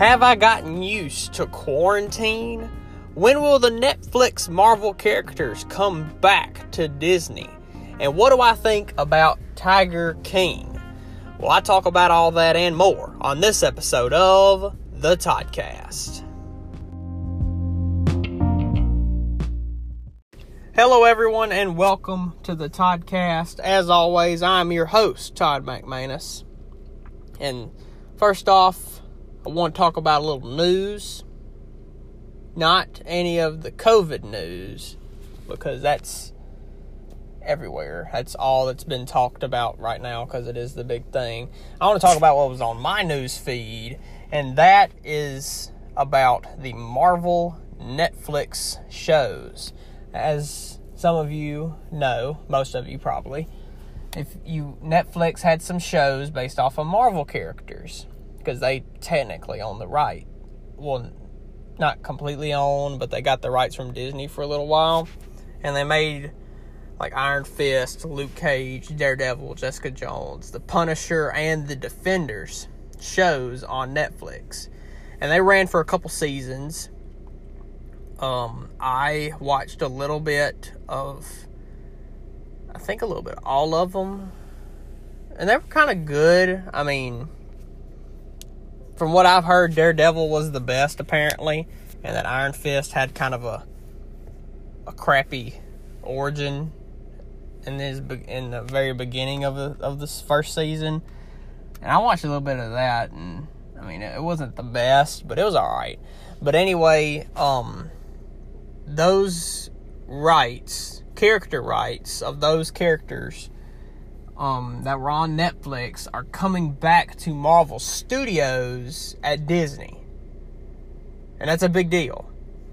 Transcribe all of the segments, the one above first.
Have I gotten used to quarantine? When will the Netflix Marvel characters come back to Disney? And what do I think about Tiger King? Well, I talk about all that and more on this episode of The Toddcast. Hello, everyone, and welcome to the Toddcast. As always, I'm your host, Todd McManus. And first off, I want to talk about a little news. Not any of the COVID news, because that's everywhere. That's all that's been talked about right now, because it is the big thing. I want to talk about what was on my news feed, and that is about the Marvel Netflix shows as some of you know, most of you probably, if you Netflix had some shows based off of Marvel characters because they technically own the right. Well, not completely own, but they got the rights from Disney for a little while, and they made like Iron Fist, Luke Cage, Daredevil, Jessica Jones, The Punisher, and The Defenders shows on Netflix, and they ran for a couple seasons um, I watched a little bit of, I think a little bit, all of them, and they were kind of good. I mean, from what I've heard, Daredevil was the best apparently, and that Iron Fist had kind of a a crappy origin in this in the very beginning of the of this first season, and I watched a little bit of that, and I mean it wasn't the best, but it was all right. But anyway, um, those rights, character rights of those characters um, that were on Netflix are coming back to Marvel Studios at Disney. And that's a big deal.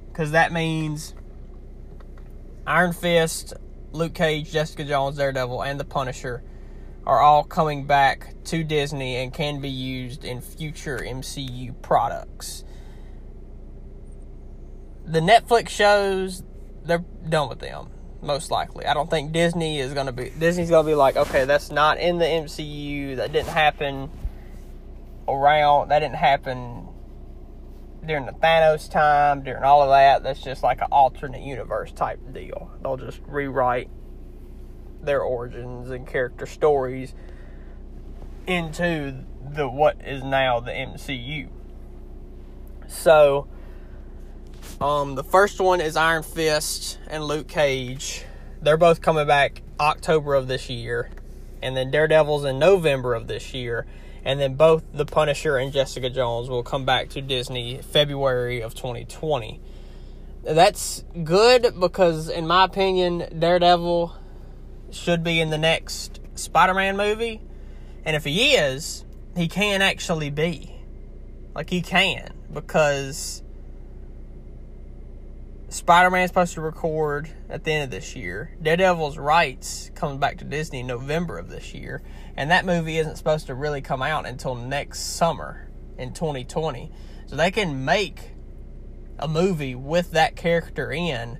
Because that means Iron Fist, Luke Cage, Jessica Jones, Daredevil, and The Punisher are all coming back to Disney and can be used in future MCU products the Netflix shows, they're done with them most likely. I don't think Disney is going to be Disney's going to be like, okay, that's not in the MCU. That didn't happen around. That didn't happen during the Thanos time, during all of that. That's just like an alternate universe type deal. They'll just rewrite their origins and character stories into the what is now the MCU. So um, the first one is Iron Fist and Luke Cage. They're both coming back October of this year, and then Daredevil's in November of this year, and then both The Punisher and Jessica Jones will come back to Disney February of 2020. That's good because, in my opinion, Daredevil should be in the next Spider-Man movie, and if he is, he can actually be. Like he can because Spider Man's supposed to record at the end of this year. Daredevil's rights comes back to Disney in November of this year, and that movie isn't supposed to really come out until next summer in 2020. So they can make a movie with that character in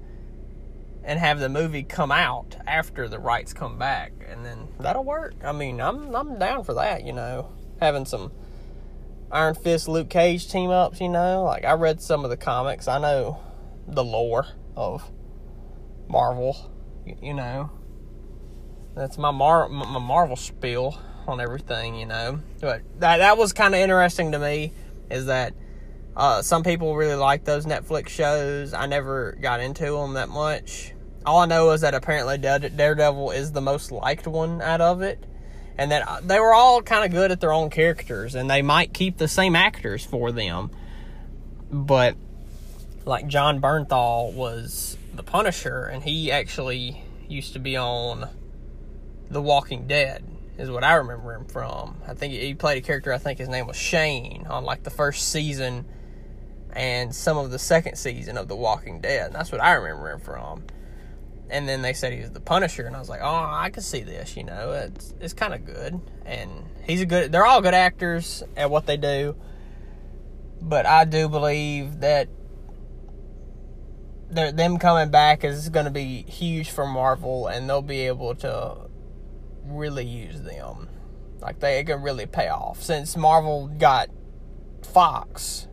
and have the movie come out after the rights come back and then that'll work. I mean, I'm I'm down for that, you know. Having some Iron Fist Luke Cage team ups, you know. Like I read some of the comics. I know the lore of Marvel. You know, that's my Mar my Marvel spiel on everything. You know, but that that was kind of interesting to me. Is that uh, some people really like those Netflix shows. I never got into them that much. All I know is that apparently Daredevil is the most liked one out of it, and that uh, they were all kind of good at their own characters, and they might keep the same actors for them. But like Jon Bernthal was the Punisher, and he actually used to be on The Walking Dead, is what I remember him from. I think he played a character. I think his name was Shane on like the first season and some of the second season of The Walking Dead. And that's what I remember him from. And then they said he was the Punisher, and I was like, oh, I can see this. You know, it's it's kind of good, and he's a good. They're all good actors at what they do, but I do believe that them coming back is going to be huge for Marvel, and they'll be able to really use them. Like they can really pay off since Marvel got Fox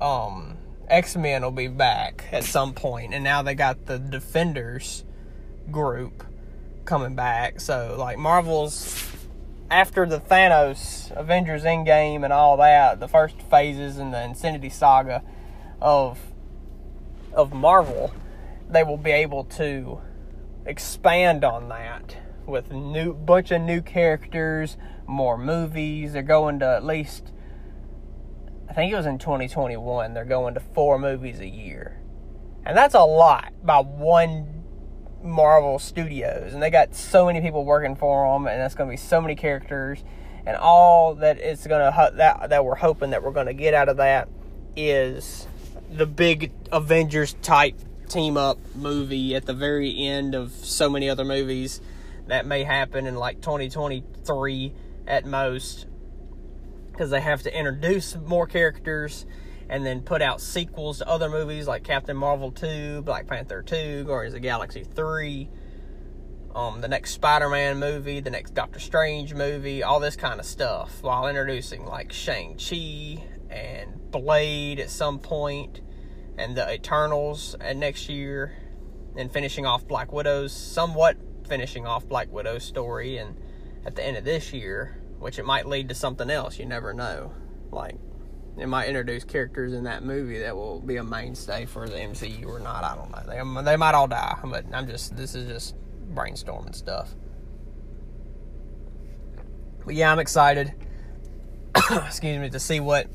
um, X Men will be back at some point, and now they got the Defenders group coming back. So like Marvel's after the Thanos Avengers Endgame and all that, the first phases in the Infinity Saga of of Marvel, they will be able to expand on that with new bunch of new characters, more movies. They're going to at least I think it was in 2021. They're going to four movies a year. And that's a lot by one Marvel Studios, and they got so many people working for them, and that's going to be so many characters, and all that it's going to that that we're hoping that we're going to get out of that is the big Avengers type team up movie at the very end of so many other movies that may happen in like 2023 at most. Because they have to introduce more characters and then put out sequels to other movies like Captain Marvel 2, Black Panther 2, Guardians of Galaxy 3, um, the next Spider Man movie, the next Doctor Strange movie, all this kind of stuff, while introducing like Shang-Chi and Blade at some point, and the Eternals at next year, and finishing off Black Widow's, somewhat finishing off Black Widow's story, and at the end of this year, which it might lead to something else, you never know. Like, it might introduce characters in that movie that will be a mainstay for the MCU or not. I don't know. They um, they might all die, but I'm just this is just brainstorming stuff. But yeah, I'm excited. excuse me to see what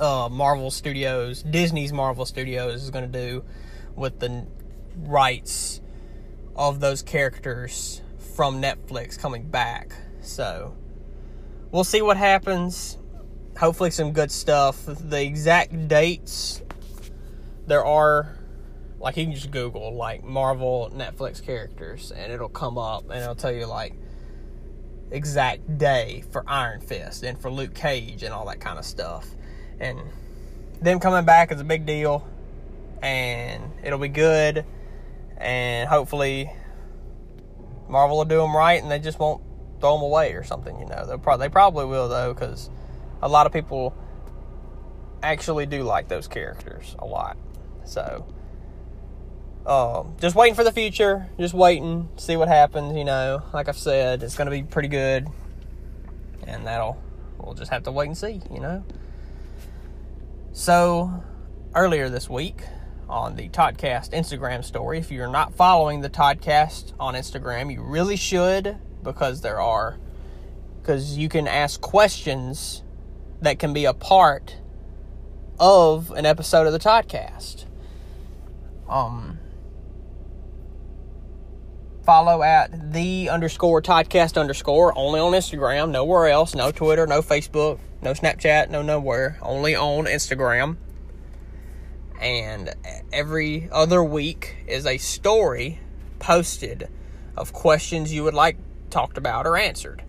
uh, Marvel Studios, Disney's Marvel Studios, is going to do with the rights of those characters from Netflix coming back. So we'll see what happens hopefully some good stuff. The exact dates there are like you can just Google like Marvel Netflix characters and it'll come up and it'll tell you like exact day for Iron Fist and for Luke Cage and all that kind of stuff. And them coming back is a big deal and it'll be good and hopefully Marvel will do them right and they just won't throw them away or something, you know. They'll pro- they probably will though cuz a lot of people actually do like those characters a lot. So, um, just waiting for the future. Just waiting, see what happens. You know, like I've said, it's going to be pretty good, and that'll we'll just have to wait and see. You know. So, earlier this week on the Toddcast Instagram story, if you're not following the Toddcast on Instagram, you really should because there are because you can ask questions that can be a part of an episode of the Toddcast. Um, follow at the underscore Toddcast underscore only on Instagram, nowhere else, no Twitter, no Facebook, no Snapchat, no nowhere, only on Instagram. And every other week is a story posted of questions you would like talked about or answered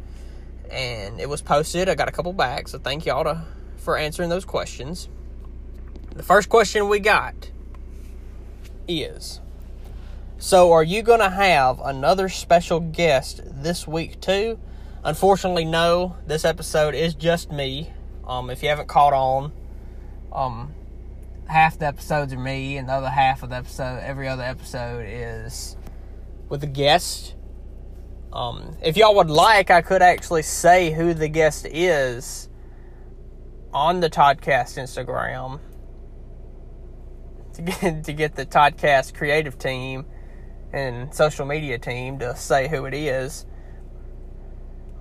and it was posted. I got a couple back, so thank y'all to, for answering those questions. The first question we got is So, are you going to have another special guest this week, too? Unfortunately, no. This episode is just me. Um, if you haven't caught on, um, half the episodes are me, and the other half of the episode, every other episode, is with a guest. Um, if y'all would like, I could actually say who the guest is on the Toddcast Instagram to get to get the Toddcast creative team and social media team to say who it is.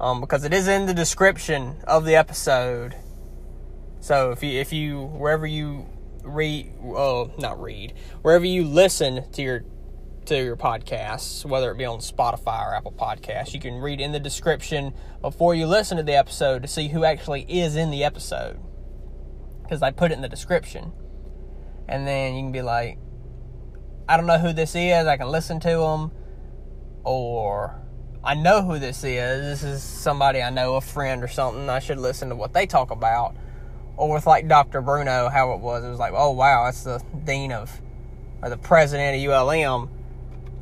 Um, because it is in the description of the episode. So if you if you wherever you read, oh, not read, wherever you listen to your to your podcasts, whether it be on Spotify or Apple Podcasts. You can read in the description before you listen to the episode to see who actually is in the episode. Because I put it in the description. And then you can be like, I don't know who this is. I can listen to them. Or I know who this is. This is somebody I know, a friend or something. I should listen to what they talk about. Or with like Dr. Bruno, how it was. It was like, oh wow, that's the dean of, or the president of ULM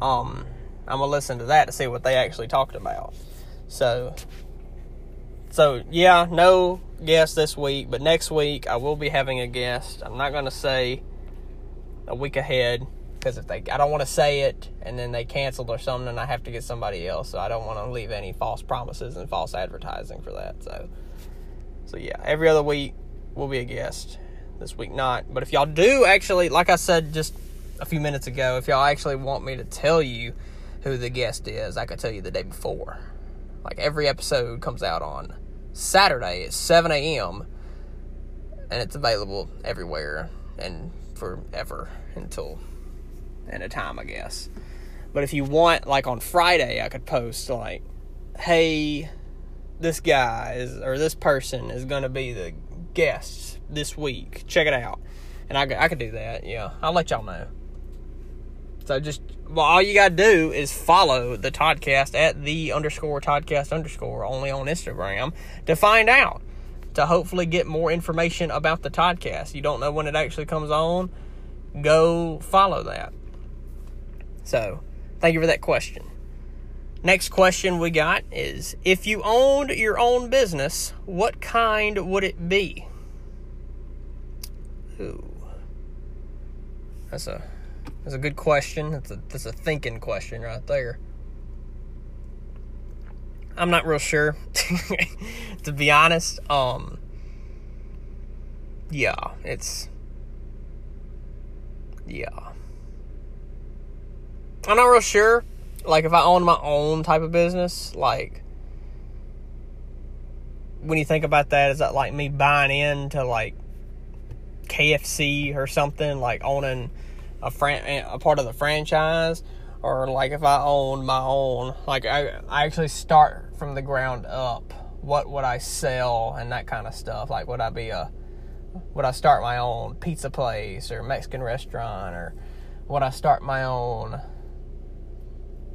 um, I'm gonna listen to that to see what they actually talked about. So, so yeah, no guest this week, but next week I will be having a guest. I'm not to say a week ahead because if they, I don't want to say it and then they canceled or something, and I have to get somebody else. So I don't want to leave any false promises and false advertising for that. So, so yeah, every other week we'll be a guest. This week not, but if y'all do actually, like I said just a few minutes ago, if y'all actually want me to tell you who the guest is, I could tell you the day before. Like every episode comes out on Saturday at 7 a.m. and it's available everywhere and forever until end of time, I guess. But if you want, like on Friday, I could post like, "Hey, this guy is or this person is going to be the guest this week. Check it out." And I, I could do that. Yeah, I'll let y'all know. So just well, all you gotta do is follow the Toddcast at the underscore Toddcast underscore only on Instagram to find out. To hopefully get more information about the Toddcast. You don't know when it actually comes on, go follow that. So, thank you for that question. Next question we got is if you owned your own business, what kind would it be? Ooh. That's a that's a good question. That's a that's a thinking question right there. I'm not real sure. to be honest, um yeah, it's yeah. I'm not real sure. Like if I own my own type of business, like when you think about that, is that like me buying into like KFC or something, like owning a fran- a part of the franchise, or like if I own my own, like I I actually start from the ground up. What would I sell and that kind of stuff? Like would I be a would I start my own pizza place or Mexican restaurant or would I start my own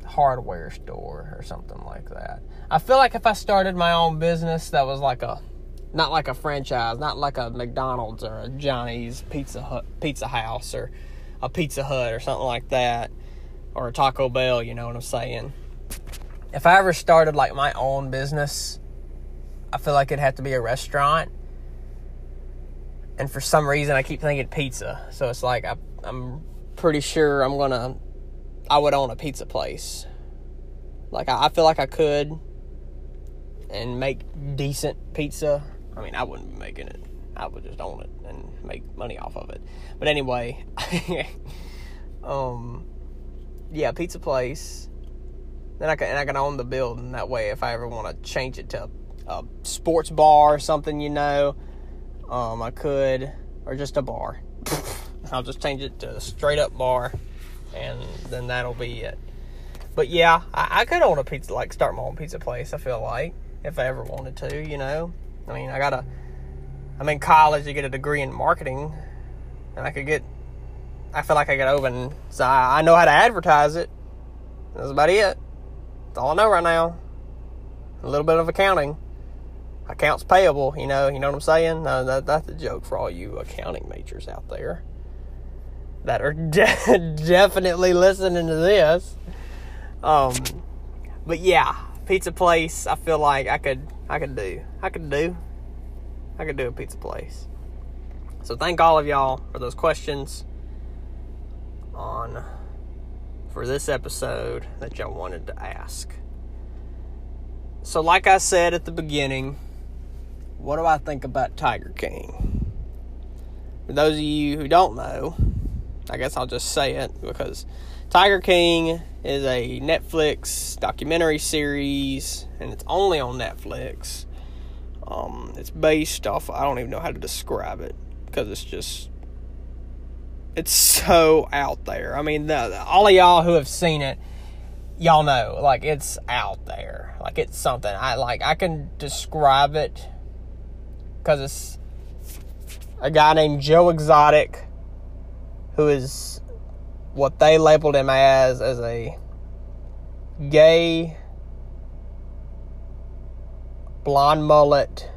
hardware store or something like that. I feel like if I started my own business that was like a not like a franchise, not like a McDonald's or a Johnny's Pizza Hut, Pizza House or a Pizza Hut or something like that or a Taco Bell, you know what I'm saying? If I ever started like my own business, I feel like it'd have to be a restaurant. And for some reason, I keep thinking pizza. So it's like I, I'm pretty sure I'm gonna I would own a pizza place. Like I, I feel like I could and make decent pizza. I mean, I wouldn't be making it. I would just own it and make money off of it. But anyway, um, yeah, pizza place. Then I can and I can own the building that way if I ever want to change it to a sports bar or something, you know. Um, I could or just a bar. I'll just change it to a straight up bar and then that'll be it. But yeah, I, I could own a pizza, like start my own pizza place. I feel like if I ever wanted to, you know. I mean, I gotta. I'm in college to get a degree in marketing, and I could get. I feel like I could open. So I, I know how to advertise it. That's about it. That's all I know right now. A little bit of accounting, accounts payable. You know, you know what I'm saying. No, that, that's a joke for all you accounting majors out there that are de- definitely listening to this. Um, but yeah, pizza place. I feel like I could, I could do, I could do, I could do a pizza place. So thank all of y'all for those questions on for this episode that y'all wanted to ask. So, like I said at the beginning, what do I think about Tiger King? For those of you who don't know, I guess I'll just say it because Tiger King is a Netflix documentary series, and it's only on Netflix. Um, it's based off. I don't even know how to describe it because it's just it's so out there. I mean, the, all of y'all who have seen it, y'all know like it's out there. Like it's something. I like. I can describe it because it's a guy named Joe Exotic who is what they labeled him as as a gay blonde mullet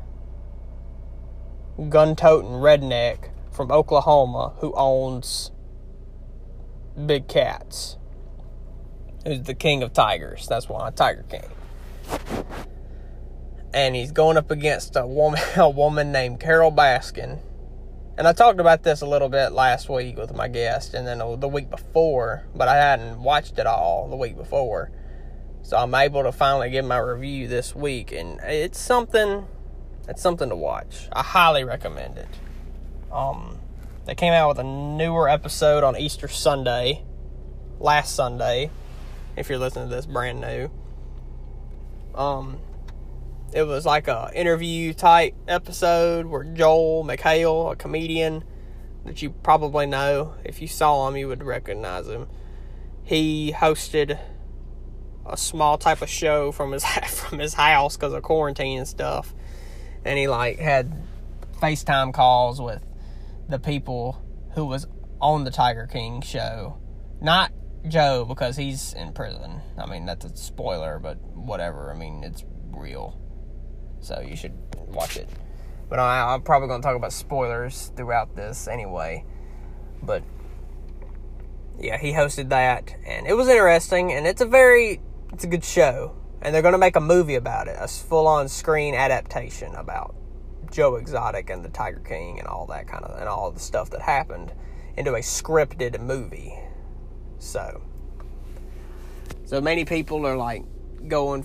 gun toting redneck from Oklahoma who owns big cats. Who's the king of tigers. That's why Tiger King. and he's going up against a woman, a woman named Carole Baskin. And I talked about this a little bit last week with my guest, and then the week before, but I hadn't watched it all the week before. So I'm able to finally give my review this week, and it's something. It's something to watch. I highly recommend it. Um, they came out with a newer episode on Easter Sunday, last Sunday. If you're listening to this, brand new. Um, it was like a interview type episode where Joel McHale, a comedian that you probably know, if you saw him, you would recognize him. He hosted a small type of show from his from his house because of quarantine and stuff, and he like had FaceTime calls with the people who was on the Tiger King show, not Joe because he's in prison. I mean that's a spoiler, but whatever. I mean it's real, so you should watch it. But I, I'm probably going to talk about spoilers throughout this anyway. But yeah, he hosted that, and it was interesting, and it's a very it's a good show, and they're going to make a movie about it, a full-on screen adaptation about Joe Exotic and the Tiger King and all that kind of and all the stuff that happened into a scripted movie. So, so many people are like going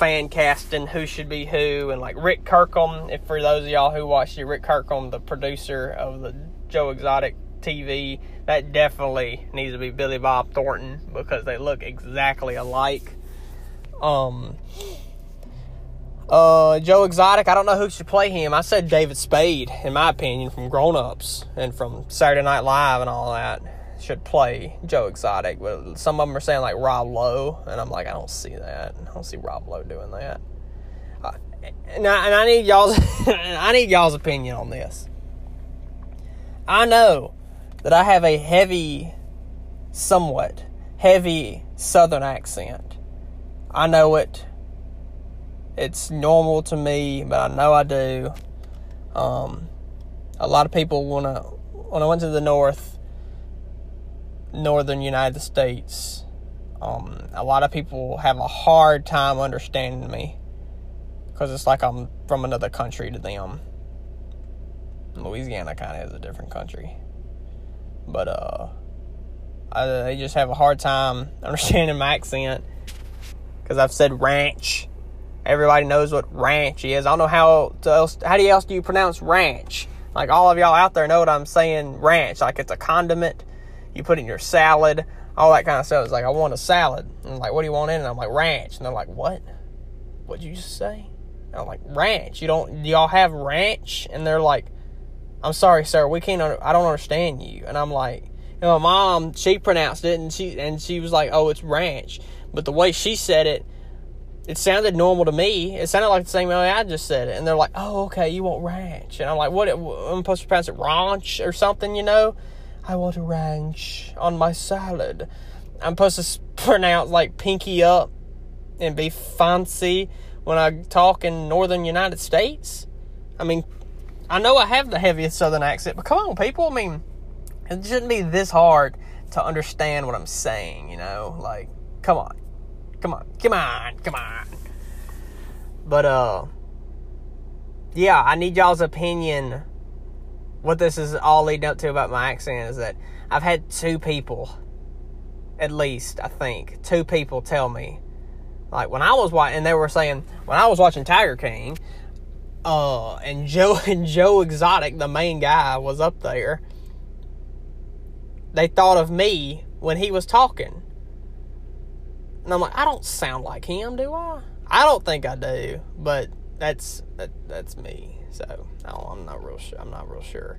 fan casting who should be who, and like Rick Kirkham. If for those of y'all who watched it, Rick Kirkham, the producer of the Joe Exotic TV, that definitely needs to be Billy Bob Thornton because they look exactly alike. Um, uh, Joe Exotic, I don't know who should play him. I said David Spade, in my opinion, from Grown Ups and from Saturday Night Live and all that, should play Joe Exotic. But some of them are saying like Rob Lowe, and I'm like, I don't see that. I don't see Rob Lowe doing that. Uh, and, I, and I need y'all's, I need y'all's opinion on this. I know that I have a heavy, somewhat heavy Southern accent. I know it it's normal to me, but I know I do. Um, a lot of people I when I went to the north, northern United States, um, a lot of people have a hard time understanding me because it's like I'm from another country to them. Louisiana kind of is a different country, but uh, I, they just have a hard time understanding my accent because I've said ranch Everybody knows what ranch is. I don't know how else. How do you else do you pronounce ranch? Like all of y'all out there know what I'm saying. Ranch, like it's a condiment. You put in your salad, all that kind of stuff. It's like I want a salad. And I'm like, what do you want in it? I'm like ranch, and they're like, what? What'd you just say? And I'm like ranch. You don't? Do y'all have ranch? And they're like, I'm sorry, sir. We can't. I don't understand you. And I'm like, my mom she pronounced it, and she and she was like, oh, it's ranch. But the way she said it it sounded normal to me. It sounded like the same way I just said it. And they're like, oh, okay, you want ranch. And I'm like, what? I'm supposed to pronounce it ranch or something, you know? I want ranch on my salad. I'm supposed to pronounce like pinky up and be fancy when I talk in northern United States. I mean, I know I have the heaviest southern accent, but come on, people. I mean, it shouldn't be this hard to understand what I'm saying, you know? Like, come on. Come on, come on, come on. But uh, yeah, I need y'all's opinion. What this is all leading up to about my accent is that I've had two people, at least I think, two people tell me, like when I was watching, and they were saying when I was watching Tiger King, uh, and Joe and Joe Exotic, the main guy, was up there. They thought of me when he was talking. And I'm like, I don't sound like him, do I? I don't think I do, but that's that, that's me. So I'm not real sure. I'm not real sure.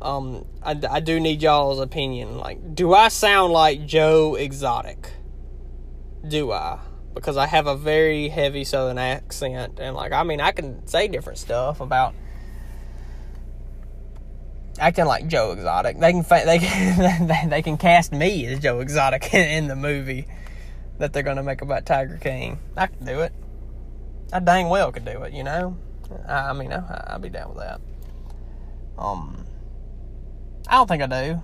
Um, I, I do need y'all's opinion. Like, do I sound like Joe Exotic? Do I? Because I have a very heavy Southern accent, and like, I mean, I can say different stuff about acting like Joe Exotic. They can they can they can cast me as Joe Exotic in, the movie that they're to make about Tiger King. I could do it. I dang well could do it, you know? I, I mean, I, I'd be down with that. Um, I don't think I do.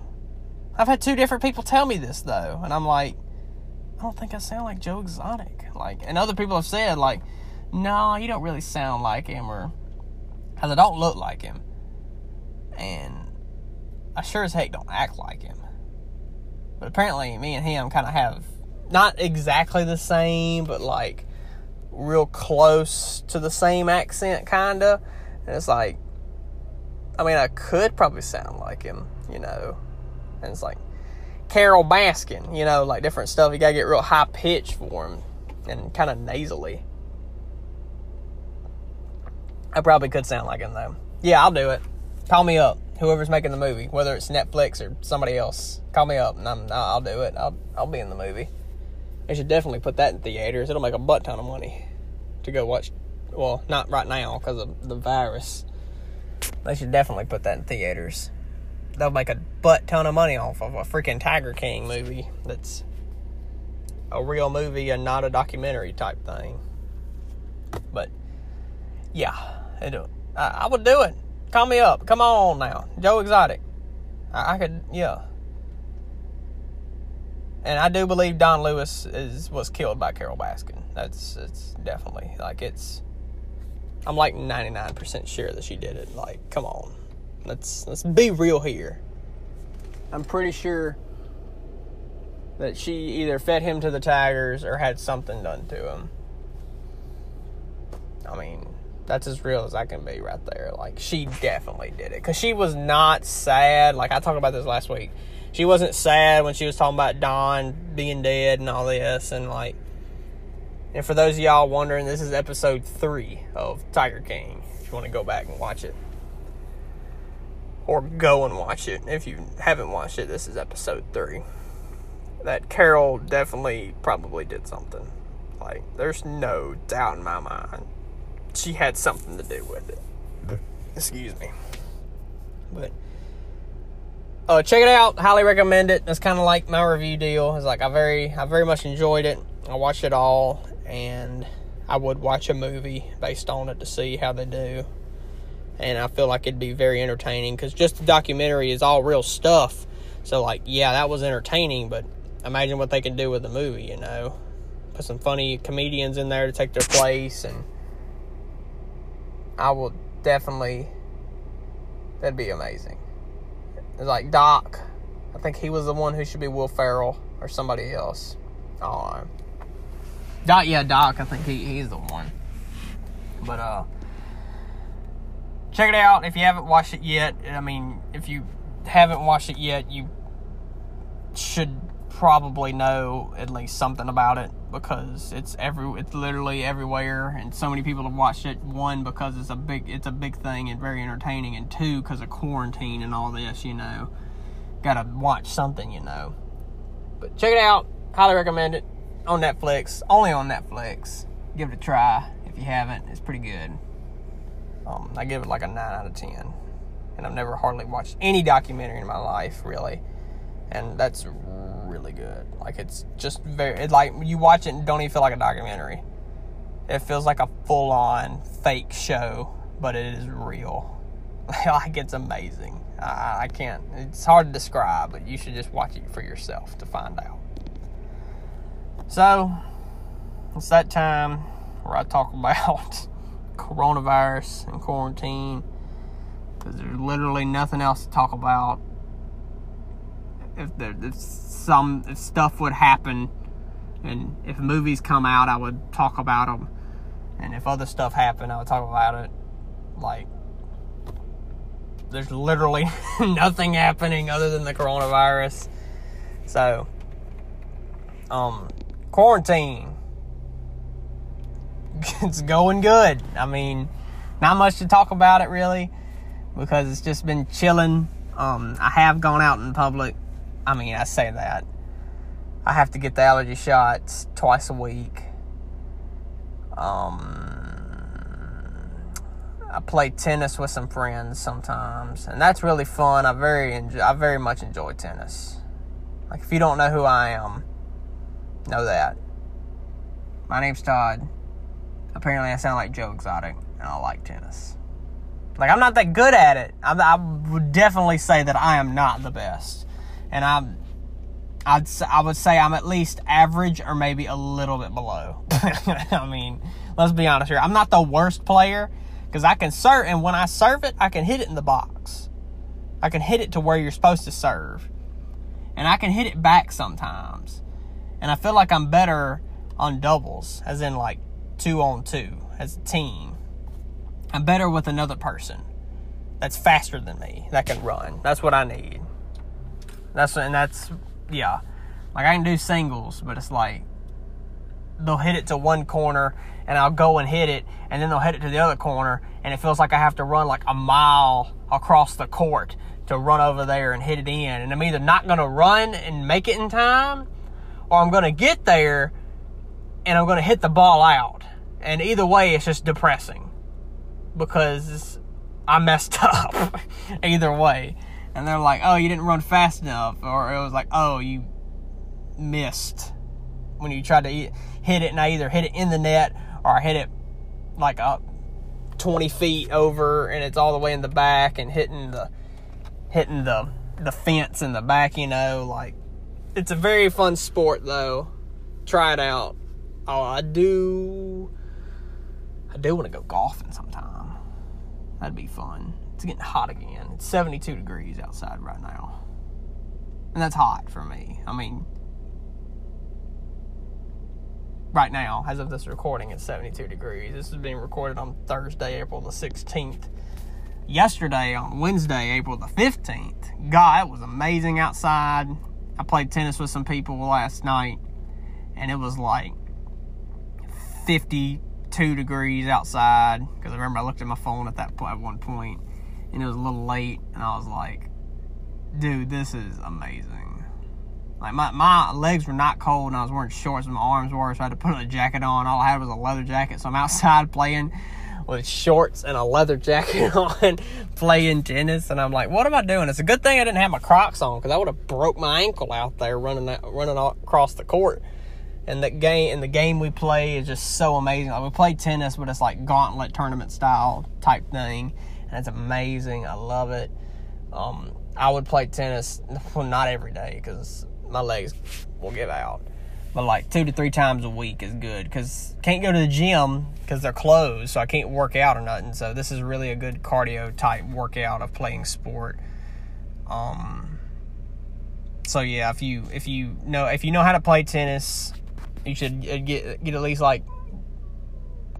I've had two different people tell me this, though, and I'm like, I don't think I sound like Joe Exotic. Like, and other people have said, like, no, you don't really sound like him, or because I don't look like him, and I sure as heck don't act like him. But apparently, me and him kind of have not exactly the same, but like real close to the same accent, kind of. And it's like, I mean, I could probably sound like him, you know. And it's like Carole Baskin, you know, like different stuff. You gotta get real high pitched for him and kind of nasally. I probably could sound like him though. Yeah, I'll do it. Call me up. Whoever's making the movie, whether it's Netflix or somebody else, call me up and I'm, I'll do it. I'll I'll be in the movie. They should definitely put that in theaters. It'll make a butt ton of money to go watch. Well, not right now because of the virus. They should definitely put that in theaters. They'll make a butt ton of money off of a freaking Tiger King movie that's a real movie and not a documentary type thing. But yeah, it, I, I would do it. Call me up. Come on now, Joe Exotic. I, I could, yeah. And I do believe Don Lewis is was killed by Carole Baskin. That's it's definitely like it's. I'm like 99% sure that she did it. Like, come on, let's let's be real here. I'm pretty sure that she either fed him to the tigers or had something done to him. I mean, that's as real as I can be right there. Like, she definitely did it. Because she was not sad. Like, I talked about this last week. She wasn't sad when she was talking about Don being dead and all this. And, like, and for those of y'all wondering, this is episode three of Tiger King. If you want to go back and watch it. Or go and watch it. If you haven't watched it, this is episode three that Carole definitely probably did something. Like, there's no doubt in my mind. She had something to do with it. Excuse me. But uh, check it out. Highly recommend it. It's kind of like my review deal. It's like I very, I very much enjoyed it. I watched it all, and I would watch a movie based on it to see how they do. And I feel like it'd be very entertaining because just the documentary is all real stuff. So like, yeah, that was entertaining, but imagine what they can do with the movie, you know. Put some funny comedians in there to take their place and I will definitely that'd be amazing. Like Doc. I think he was the one who should be Will Ferrell or somebody else. Oh, Doc, yeah, Doc. I think he, he's the one. But uh, check it out if you haven't watched it yet. I mean, if you haven't watched it yet, you should probably know at least something about it because it's every it's literally everywhere and so many people have watched it. One because it's a big it's a big thing and very entertaining and two because of quarantine and all this you know. Gotta watch something you know. But check it out. Highly recommend it. On netflix. Only on netflix. Give it a try if you haven't. It's pretty good. Um, i give it like a 9 out of 10 and i've never hardly watched any documentary in my life really and that's really good. Like it's just very it, like you watch it and don't even feel like a documentary. It feels like a full on fake show, but it is real. like it's amazing. I, I can't. It's hard to describe, but you should just watch it for yourself to find out. So it's that time where I talk about coronavirus and quarantine because there's literally nothing else to talk about if there, if some if stuff would happen, and if movies come out, I would talk about them, and if other stuff happened, I would talk about it. Like, there's literally nothing happening other than the coronavirus. So, um, quarantine. It's going good. I mean, not much to talk about it really because it's just been chilling. Um, I have gone out in public I mean, I say that. I have to get the allergy shots twice a week. Um, I play tennis with some friends sometimes, and that's really fun. I very enjoy, I very much enjoy tennis. Like if you don't know who I am, know that. My name's Todd. Apparently, I sound like Joe Exotic, and I like tennis. Like I'm not that good at it. I, I would definitely say that I am not the best and I'm I'd I would say I'm at least average or maybe a little bit below. I mean, let's be honest here. I'm not the worst player because I can serve, and when I serve it, I can hit it in the box. I can hit it to where you're supposed to serve, and I can hit it back sometimes. And I feel like I'm better on doubles, as in like two on two as a team. I'm better with another person that's faster than me that can run. That's what I need. That's and that's yeah. Like I can do singles, but it's like they'll hit it to one corner and I'll go and hit it and then they'll hit it to the other corner and it feels like I have to run like a mile across the court to run over there and hit it in and I'm either not going to run and make it in time or I'm going to get there and I'm going to hit the ball out. And either way it's just depressing because I messed up either way. And they're like, "Oh, you didn't run fast enough," or it was like, "Oh, you missed when you tried to hit it, and I either hit it in the net or I hit it like up 20 feet over, and it's all the way in the back and hitting the hitting the the fence in the back. You know, like it's a very fun sport though. Try it out. Oh, I do. I do want to go golfing sometime. That'd be fun. It's getting hot again. It's 72 degrees outside right now. And that's hot for me. I mean, right now, as of this recording, it's 72 degrees. This is being recorded on Thursday, April the 16th. Yesterday, on Wednesday, April the 15th, God, it was amazing outside. I played tennis with some people last night, and it was like 52 degrees outside. Because I remember I looked at my phone at that at one point, and it was a little late, and I was like, dude, this is amazing. Like my, my legs were not cold and I was wearing shorts and my arms were, so I had to put a jacket on. All I had was a leather jacket, so I'm outside playing with shorts and a leather jacket on, playing tennis, and I'm like, what am I doing? It's a good thing I didn't have my Crocs on because I would have broke my ankle out there running running across the court. And the game and the game we play is just so amazing. Like we play tennis, but it's like gauntlet tournament style type thing, it's amazing. I love it. Um, I would play tennis, well, not every day because my legs will give out. But like two to three times a week is good because can't go to the gym because they're closed, so I can't work out or nothing. So this is really a good cardio type workout of playing sport. Um. So yeah, if you if you know if you know how to play tennis, you should get get at least like.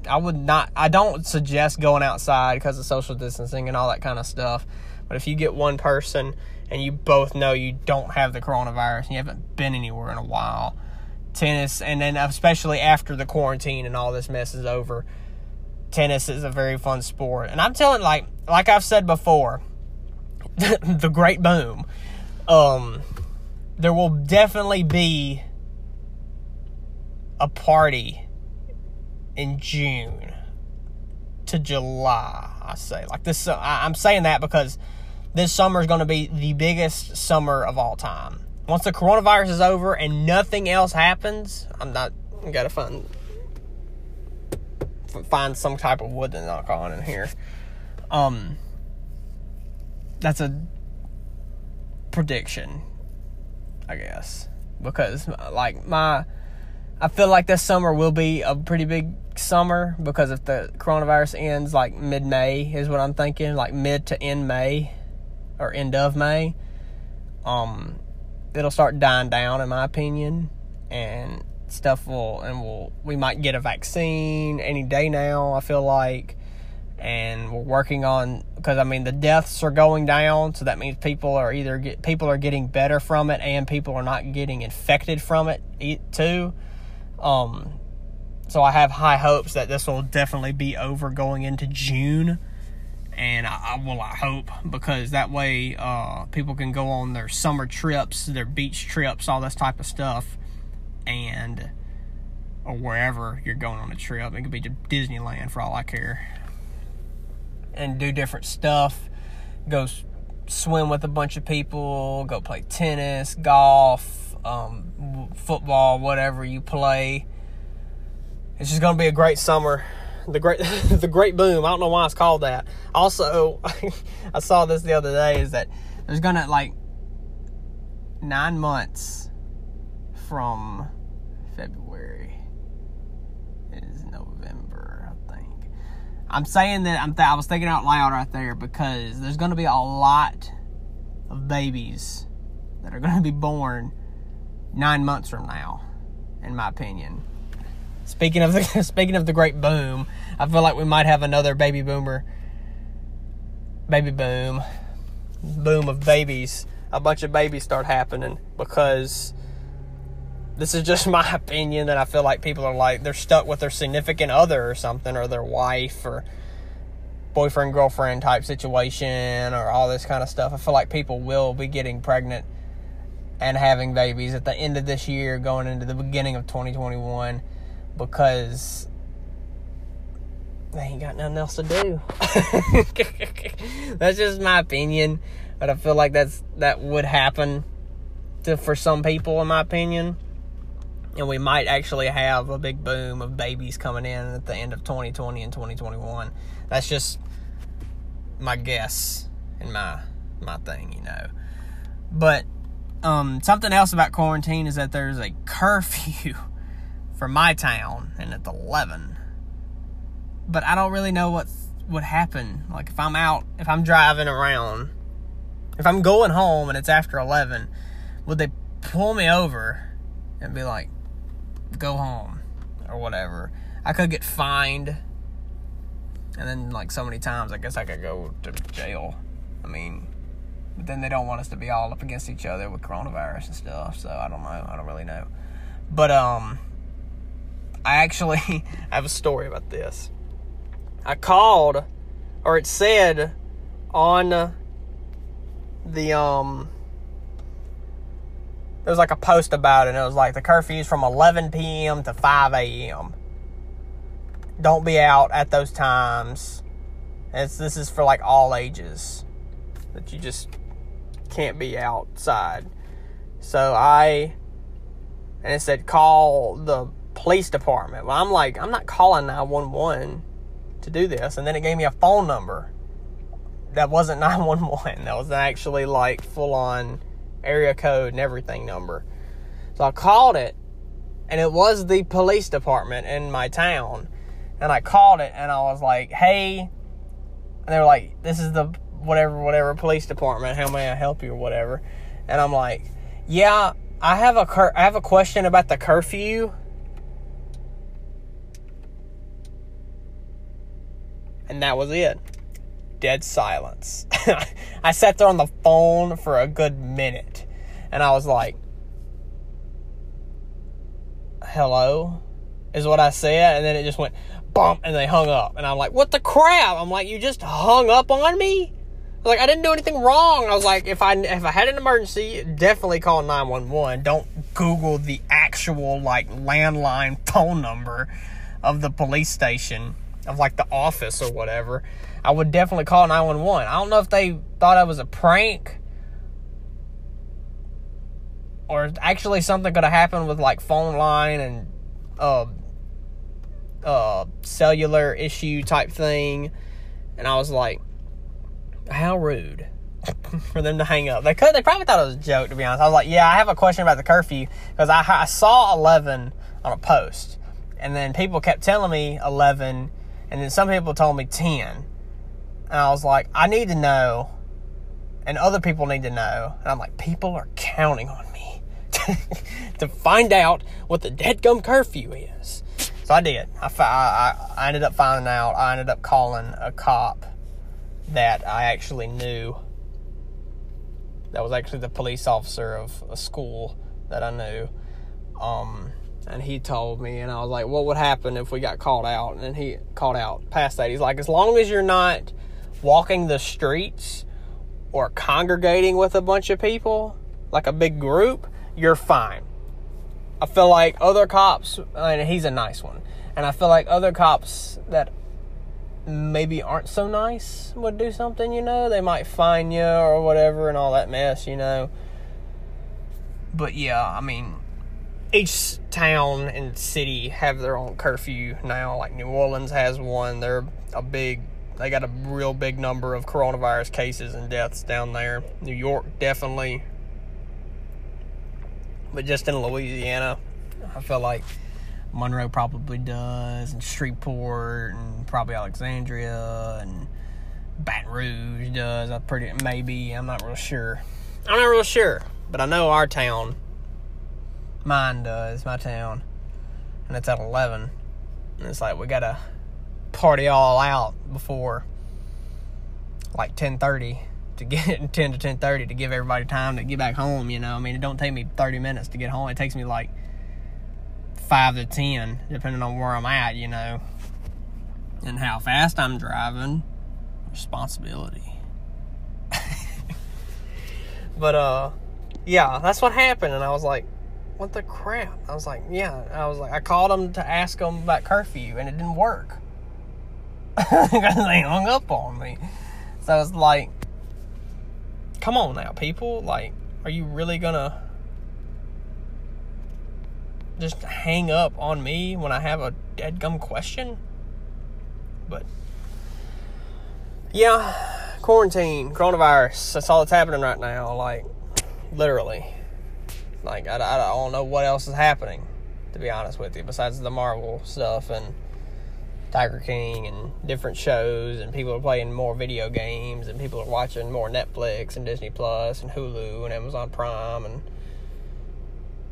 I would not. I don't suggest going outside because of social distancing and all that kind of stuff. But if you get one person and you both know you don't have the coronavirus and you haven't been anywhere in a while, tennis, and then especially after the quarantine and all this mess is over, tennis is a very fun sport. And I'm telling, like, like I've said before, the great boom. Um, there will definitely be a party in June to July. I say like this. I'm saying that because this summer is going to be the biggest summer of all time. Once the coronavirus is over and nothing else happens, I'm not. I gotta find find some type of wood to knock on in here. Um, that's a prediction, I guess, because like my, I feel like this summer will be a pretty big summer because if the coronavirus ends like mid May is what I'm thinking, like mid to end May or end of May, um, it'll start dying down, in my opinion, and stuff will and will we might get a vaccine any day now. I feel like, and we're working on because I mean the deaths are going down, so that means people are either get people are getting better from it, and people are not getting infected from it too. Um, so I have high hopes that this will definitely be over going into June and I, I well I hope because that way uh, people can go on their summer trips, their beach trips, all this type of stuff, and or wherever you're going on a trip. It could be to Disneyland for all I care, and do different stuff. Go swim with a bunch of people. Go play tennis, golf, um, football, whatever you play. It's just gonna be a great summer the great the great boom. I don't know why it's called that. Also, I saw this the other day is that there's gonna like nine months from February. Is November. I think. I'm saying that I'm th- I was thinking out loud right there because there's going to be a lot of babies that are going to be born nine months from now, in my opinion. Speaking of the speaking of the great boom, I feel like we might have another baby boomer, baby boom, boom of babies. A bunch of babies start happening because this is just my opinion that I feel like people are like they're stuck with their significant other or something or their wife or boyfriend girlfriend type situation or all this kind of stuff. I feel like people will be getting pregnant and having babies at the end of this year going into the beginning of 2021 because they ain't got nothing else to do. that's just my opinion, but I feel like that's that would happen to for some people in my opinion and we might actually have a big boom of babies coming in at the end of 2020 and 2021. That's just my guess and my my thing, you know. But um, something else about quarantine is that there's a curfew for my town, and it's 11. But I don't really know what would happen. Like if I'm out, if I'm driving around, if I'm going home and it's after 11, would they pull me over and be like, go home or whatever. I could get fined. And then, like, so many times, I guess I could go to jail. I mean, but then they don't want us to be all up against each other with coronavirus and stuff. So I don't know. I don't really know. But, um, I actually have a story about this. I called, or it said on the, um, there was like a post about it, and it was like the curfew's from 11 p.m. to 5 a.m. Don't be out at those times. It's, this is for like all ages. That you just can't be outside. So I, and it said call the police department. Well, I'm like, I'm not calling 911 to do this. And then it gave me a phone number that wasn't 911. That was actually like full on area code and everything number. So I called it, and it was the police department in my town. And I called it, and I was like, "Hey," and they were like, "This is the whatever, whatever police department. How may I help you, or whatever?" And I'm like, "Yeah, I have a cur- I have a question about the curfew." And that was it dead silence. I sat there on the phone for a good minute and I was like, hello, is what I said. And then it just went bump and they hung up. And I'm like, what the crap? I'm like, you just hung up on me? Like I didn't do anything wrong. I was like, if I if I had an emergency, definitely call nine one one. Don't Google the actual like landline phone number of the police station of like the office or whatever. I would definitely call 911. I don't know if they thought I was a prank or actually something could have happened with like phone line and uh, uh, cellular issue type thing. And I was like, how rude for them to hang up. They could, they probably thought it was a joke, to be honest. I was like, yeah, I have a question about the curfew because I, I saw 11 on a post. And then people kept telling me 11, and then some people told me 10. And I was like, I need to know, and other people need to know. And I'm like, people are counting on me to find out what the dead gum curfew is. So I did. I, I, I ended up finding out. I ended up calling a cop that I actually knew. That was actually the police officer of a school that I knew. Um, and he told me, and I was like, what would happen if we got caught out? And he called out past that. He's like, as long as you're not walking the streets or congregating with a bunch of people, like a big group, you're fine. I feel like other cops, and he's a nice one, and I feel like other cops that maybe aren't so nice would do something, you know? They might fine you or whatever and all that mess, you know? But yeah, I mean, each town and city have their own curfew now. Like New Orleans has one. They're a big they got a real big number of coronavirus cases and deaths down there. New York, definitely. But just in Louisiana, I feel like Monroe probably does, and Shreveport, and probably Alexandria, and Baton Rouge does. I pretty maybe I'm not real sure. I'm not real sure, but I know our town, mine does, my town, and it's at eleven. And it's like we gotta party all out before like ten thirty to get ten to ten thirty to give everybody time to get back home. You know, I mean, it don't take me thirty minutes to get home. It takes me like five to ten, depending on where I'm at. You know, and how fast I'm driving. Responsibility. but uh, yeah, that's what happened, and I was like, what the crap? I was like, yeah. I was like, I called them to ask them about curfew, and it didn't work they hung up on me. So it's like, come on now, people. Like, are you really gonna just hang up on me when I have a dead gum question? But yeah, quarantine, coronavirus. That's all that's happening right now. Like, literally. Like, I, I don't know what else is happening, to be honest with you, besides the Marvel stuff and Tiger King and different shows, and people are playing more video games, and people are watching more Netflix and Disney Plus and Hulu and Amazon Prime and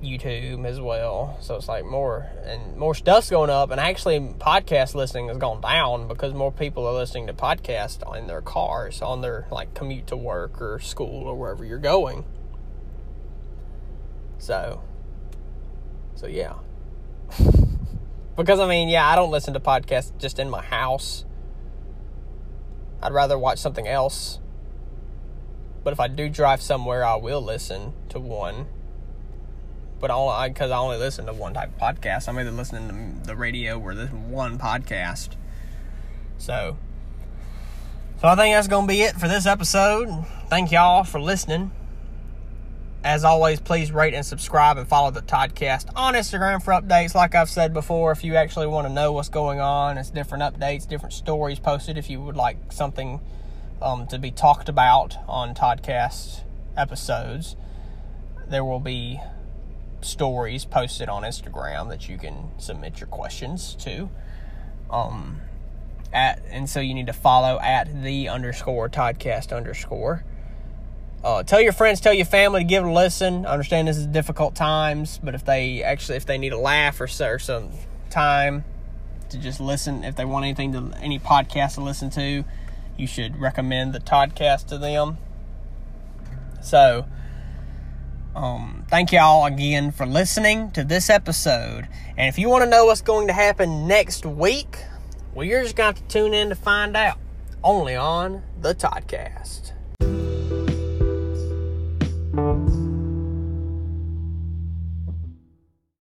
YouTube as well. So it's like more and more stuff's going up, and actually podcast listening has gone down because more people are listening to podcasts in their cars on their like commute to work or school or wherever you're going. So, so yeah. because I mean, yeah, I don't listen to podcasts just in my house. I'd rather watch something else. But if I do drive somewhere, I will listen to one. But all because I, I only listen to one type of podcast. I'm either listening to the radio or this one podcast. So, so I think that's gonna be it for this episode. Thank y'all for listening. As always, please rate and subscribe and follow the Toddcast on Instagram for updates. Like I've said before, if you actually want to know what's going on, it's different updates, different stories posted. If you would like something um, to be talked about on Toddcast episodes, there will be stories posted on Instagram that you can submit your questions to. Um, at and so you need to follow at the underscore Toddcast underscore. Uh, tell your friends, tell your family to give it a listen. I understand this is difficult times, but if they actually if they need a laugh or, or some time to just listen, if they want anything to any podcast to listen to, you should recommend the Toddcast to them. So, um, thank y'all again for listening to this episode. And if you want to know what's going to happen next week, well, you're just going to tune in to find out. Only on the Toddcast.